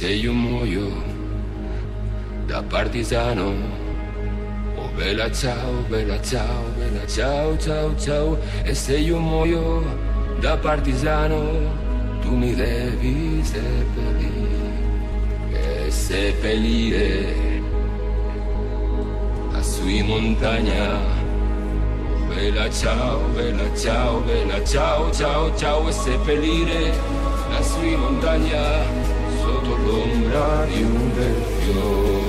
se io muoio da partigiano, oh bella ciao, bella ciao, bella ciao, ciao, ciao, e se io muoio da partigiano, tu mi devi seppellire, e seppellire la sui montagna. Bella ciao, bella ciao, bella ciao, ciao, ciao. E seppellire la sui montagna God you lift your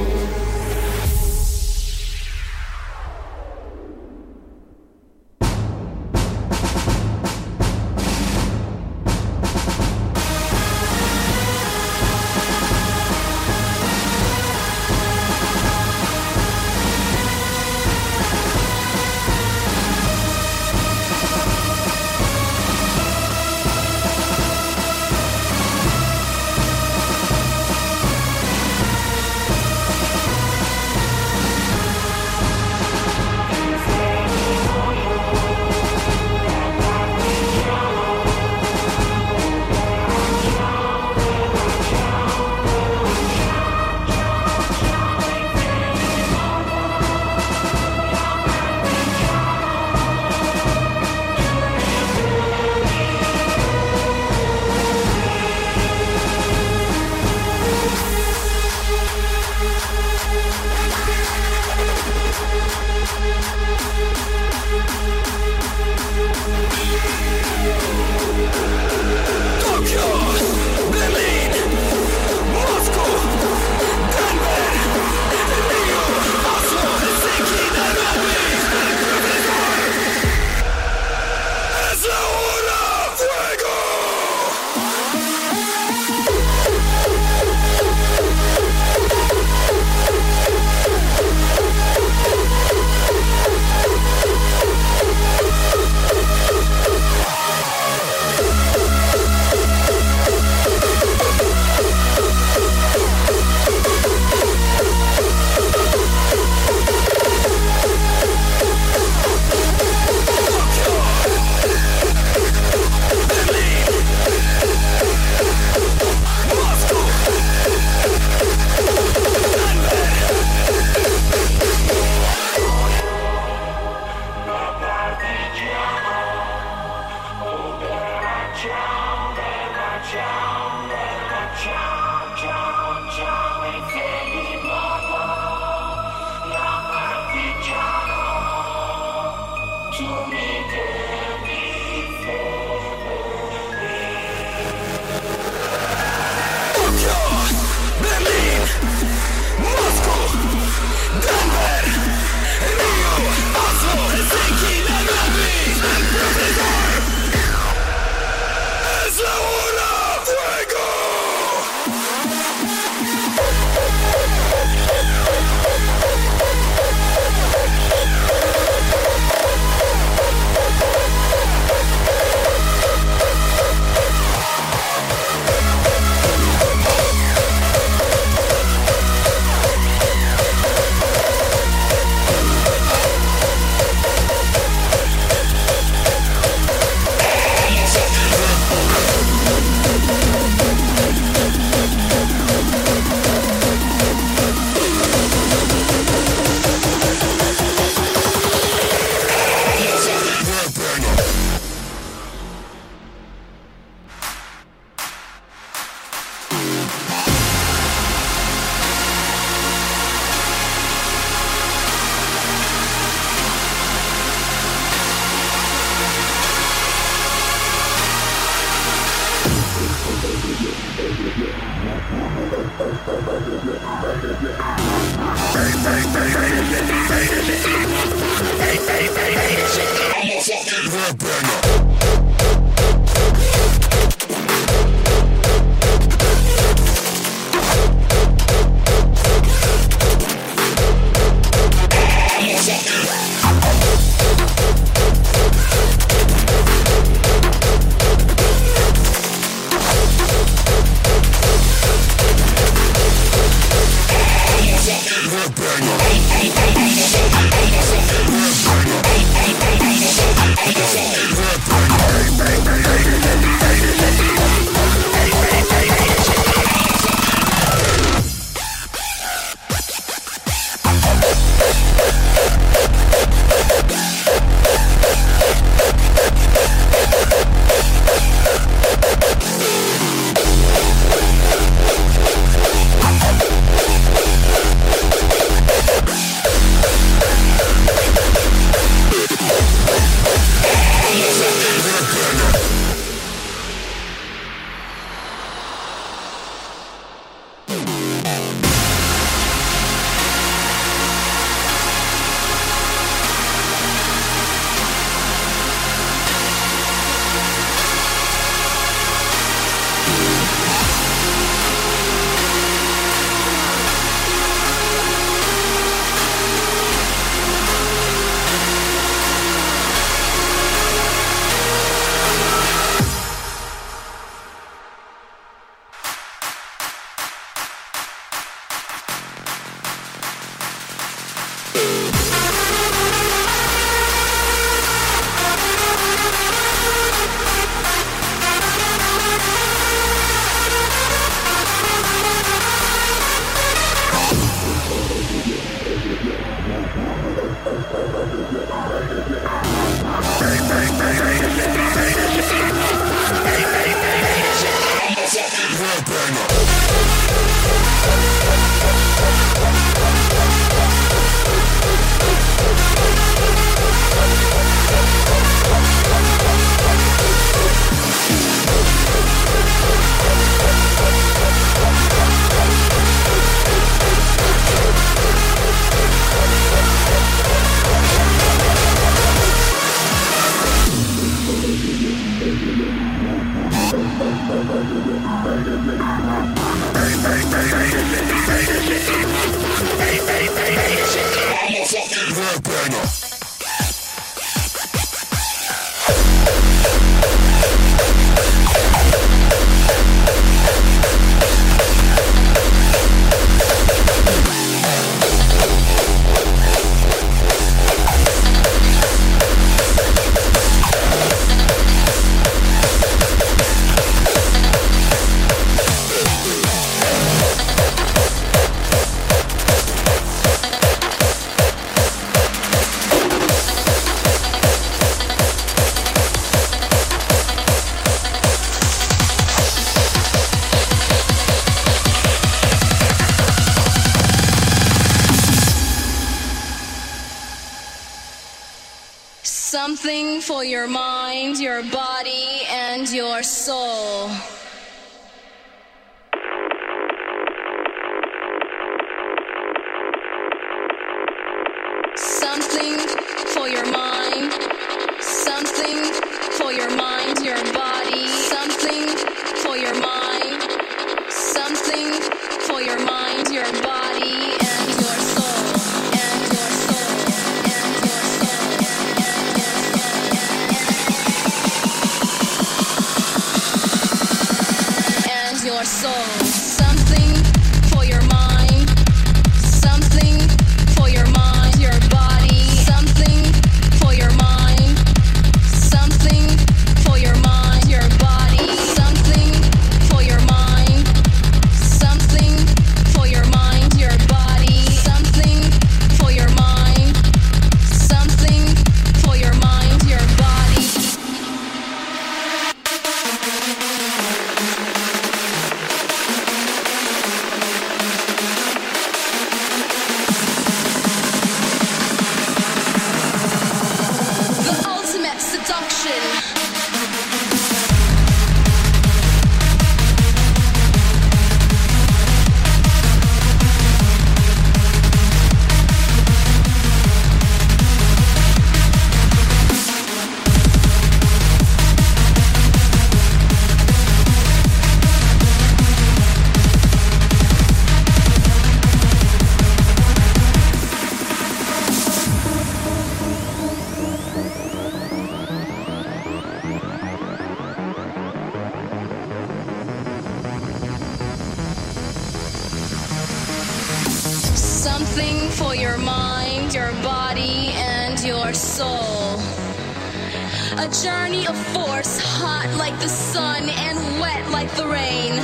A journey of force, hot like the sun and wet like the rain.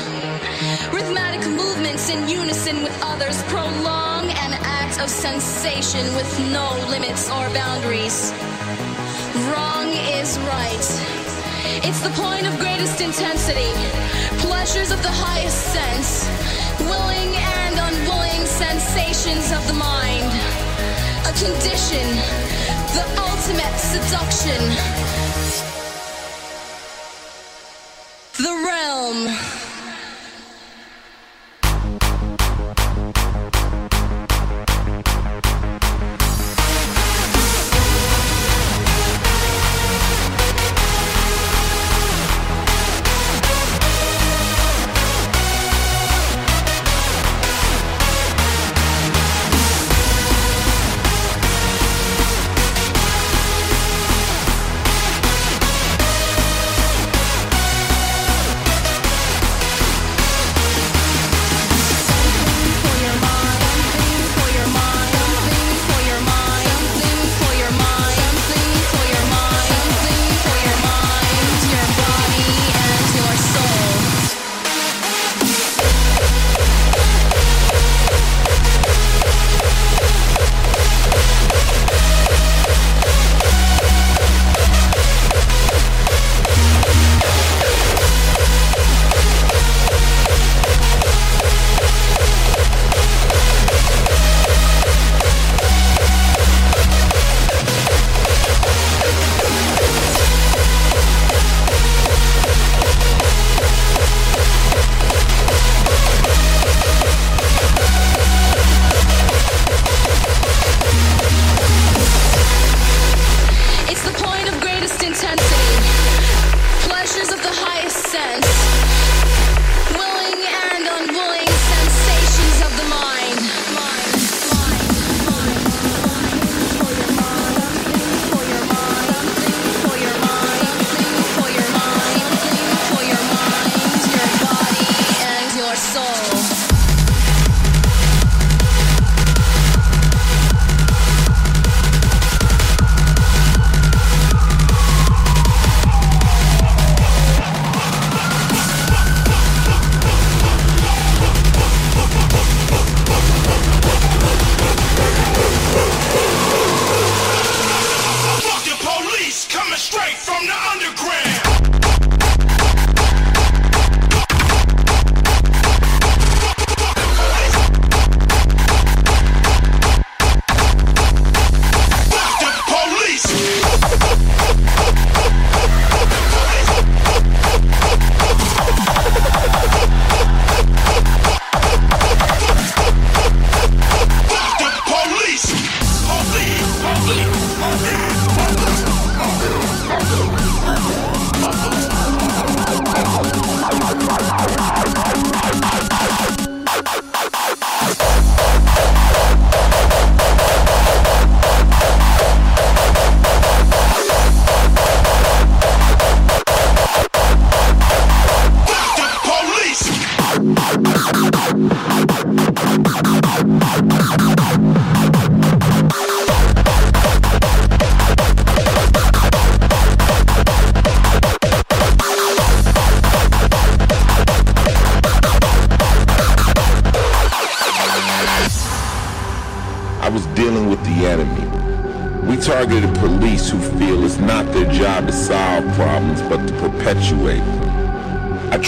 Rhythmic movements in unison with others prolong an act of sensation with no limits or boundaries. Wrong is right. It's the point of greatest intensity, pleasures of the highest sense, willing and unwilling sensations of the mind. A condition, the ultimate seduction. realm.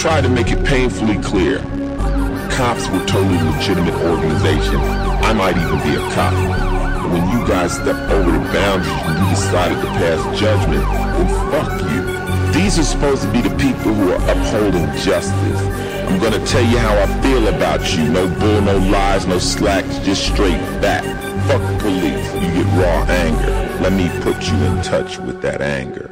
Try to make it painfully clear. Cops were totally legitimate organization. I might even be a cop. But when you guys stepped over the boundaries and you decided to pass judgment, then fuck you. These are supposed to be the people who are upholding justice. I'm gonna tell you how I feel about you. No bull, no lies, no slacks, just straight back. Fuck police. You get raw anger. Let me put you in touch with that anger.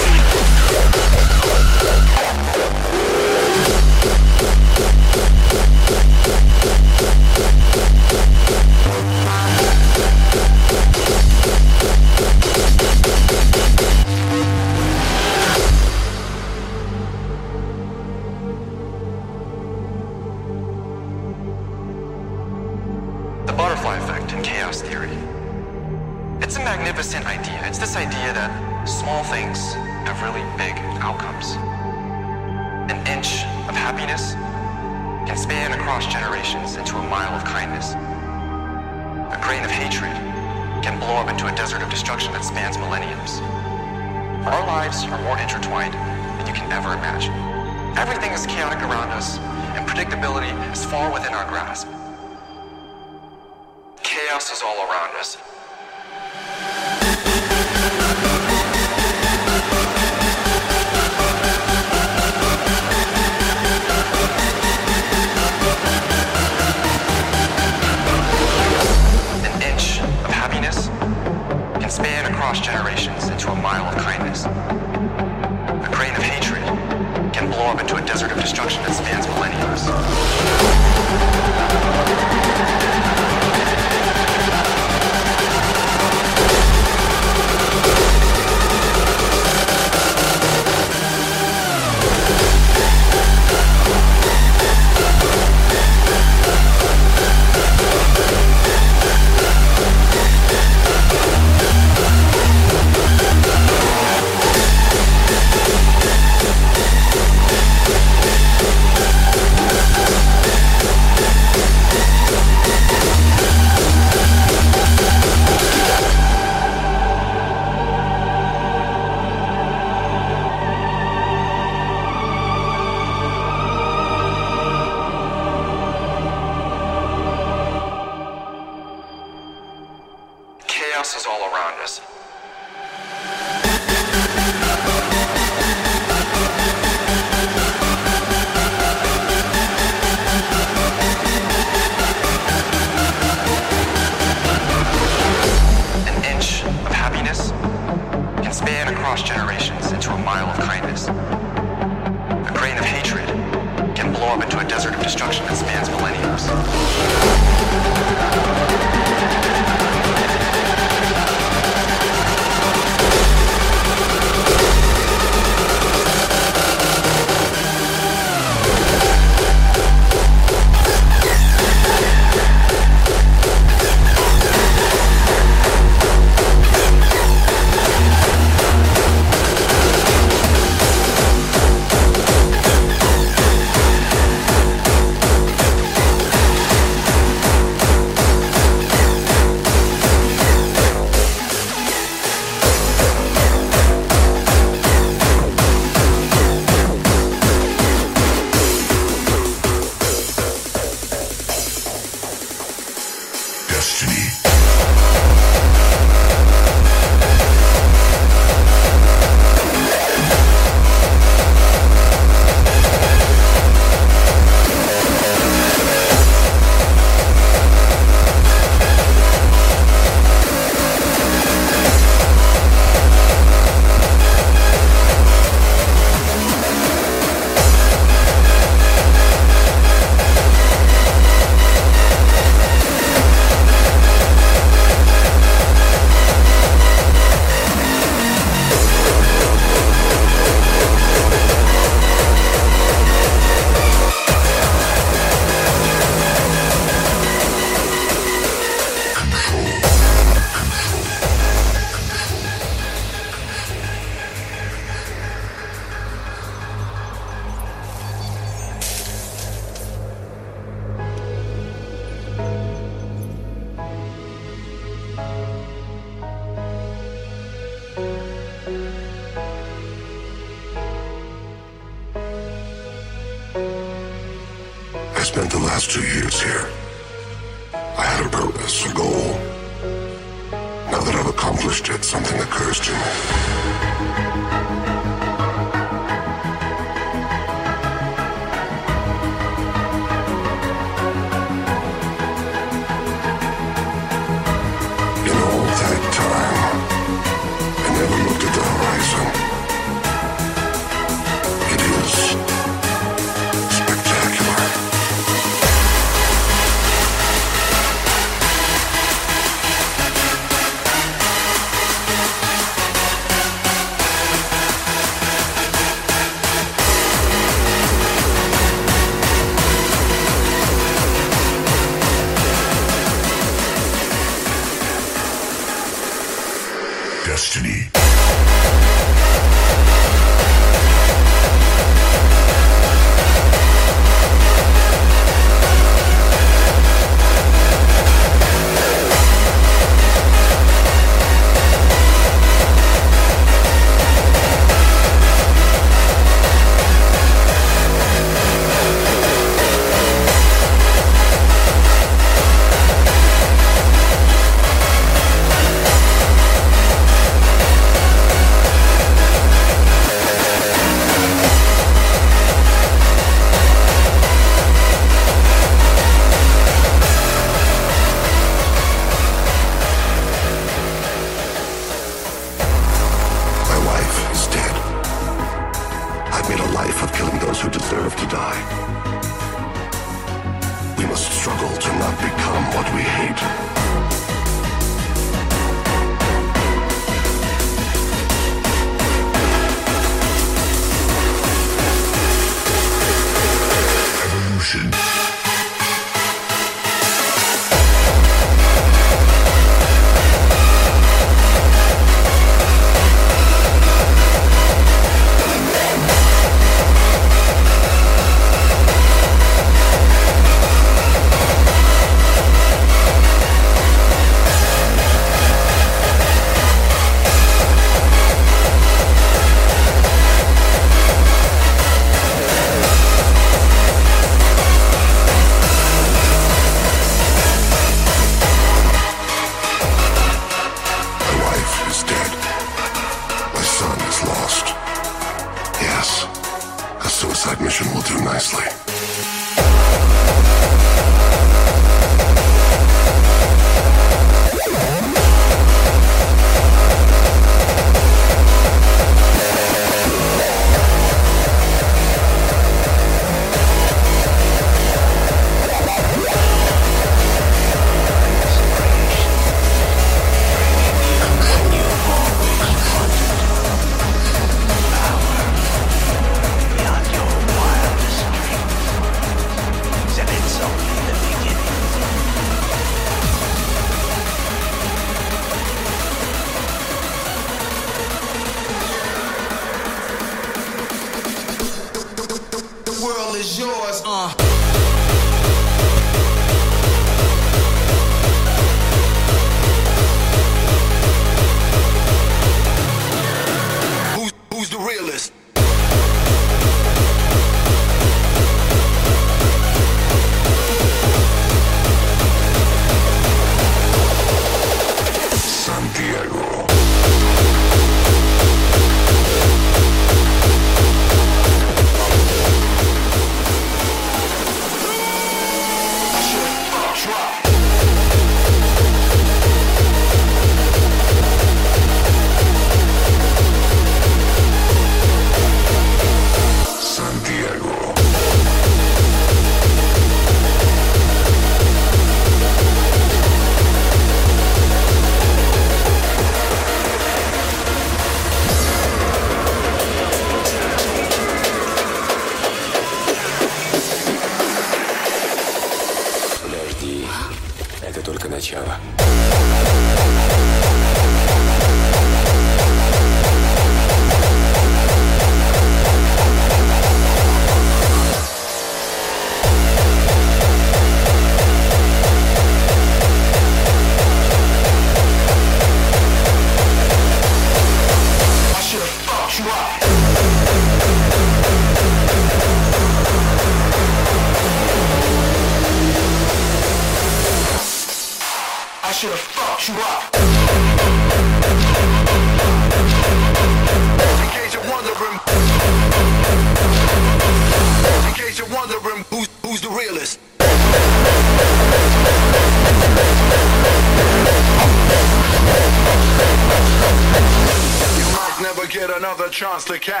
Chance to catch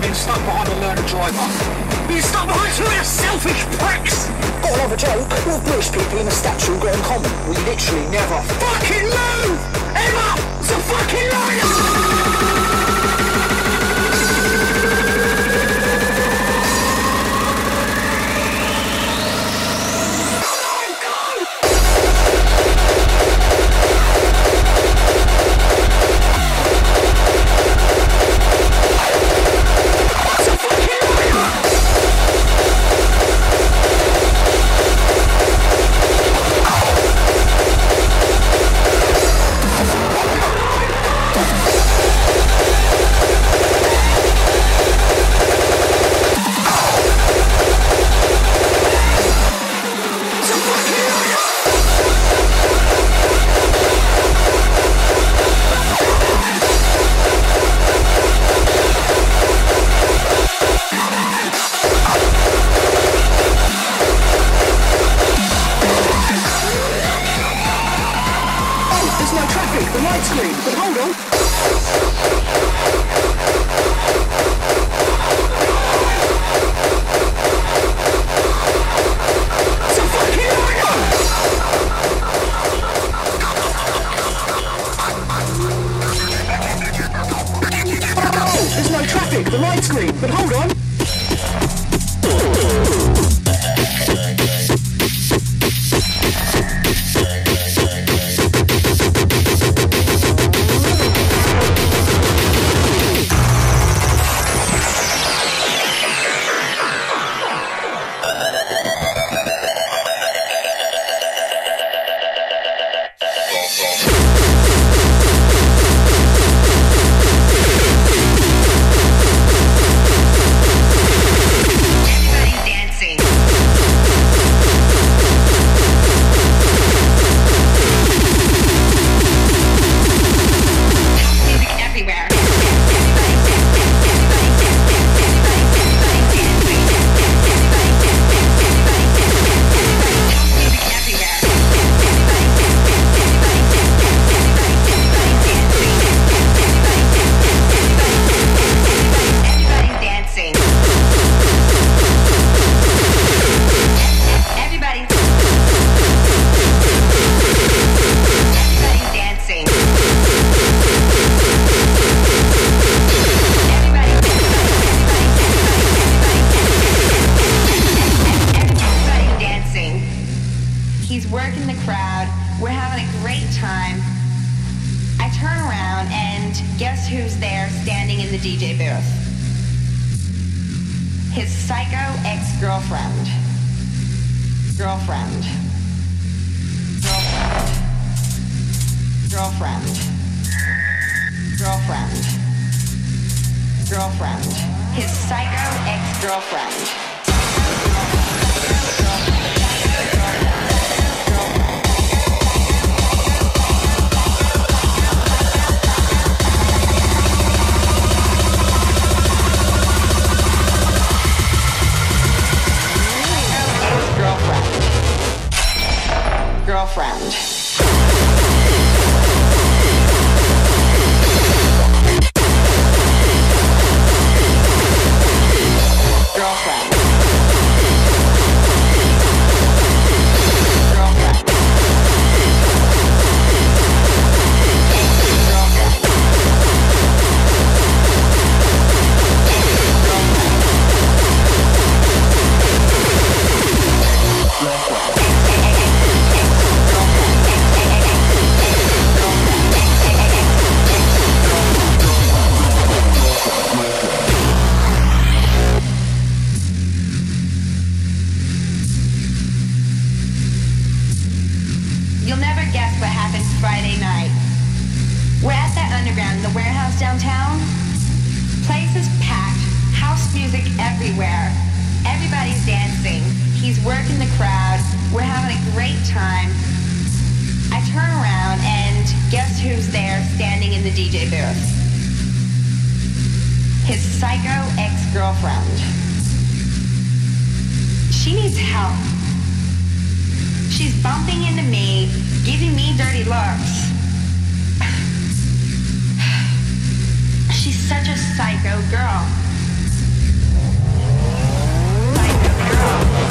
being stuck behind a learner driver. Being stuck behind two of selfish pricks! Got another joke? We'll British people in the statue got common. We literally never fucking move! Emma! It's a fucking liar! His psycho ex-girlfriend. Girlfriend. Girlfriend. Girlfriend. Girlfriend. Girlfriend. His psycho ex-girlfriend. Girlfriend. who's there standing in the DJ booth? His psycho ex-girlfriend. She needs help. She's bumping into me, giving me dirty looks. She's such a psycho girl. Psycho girl.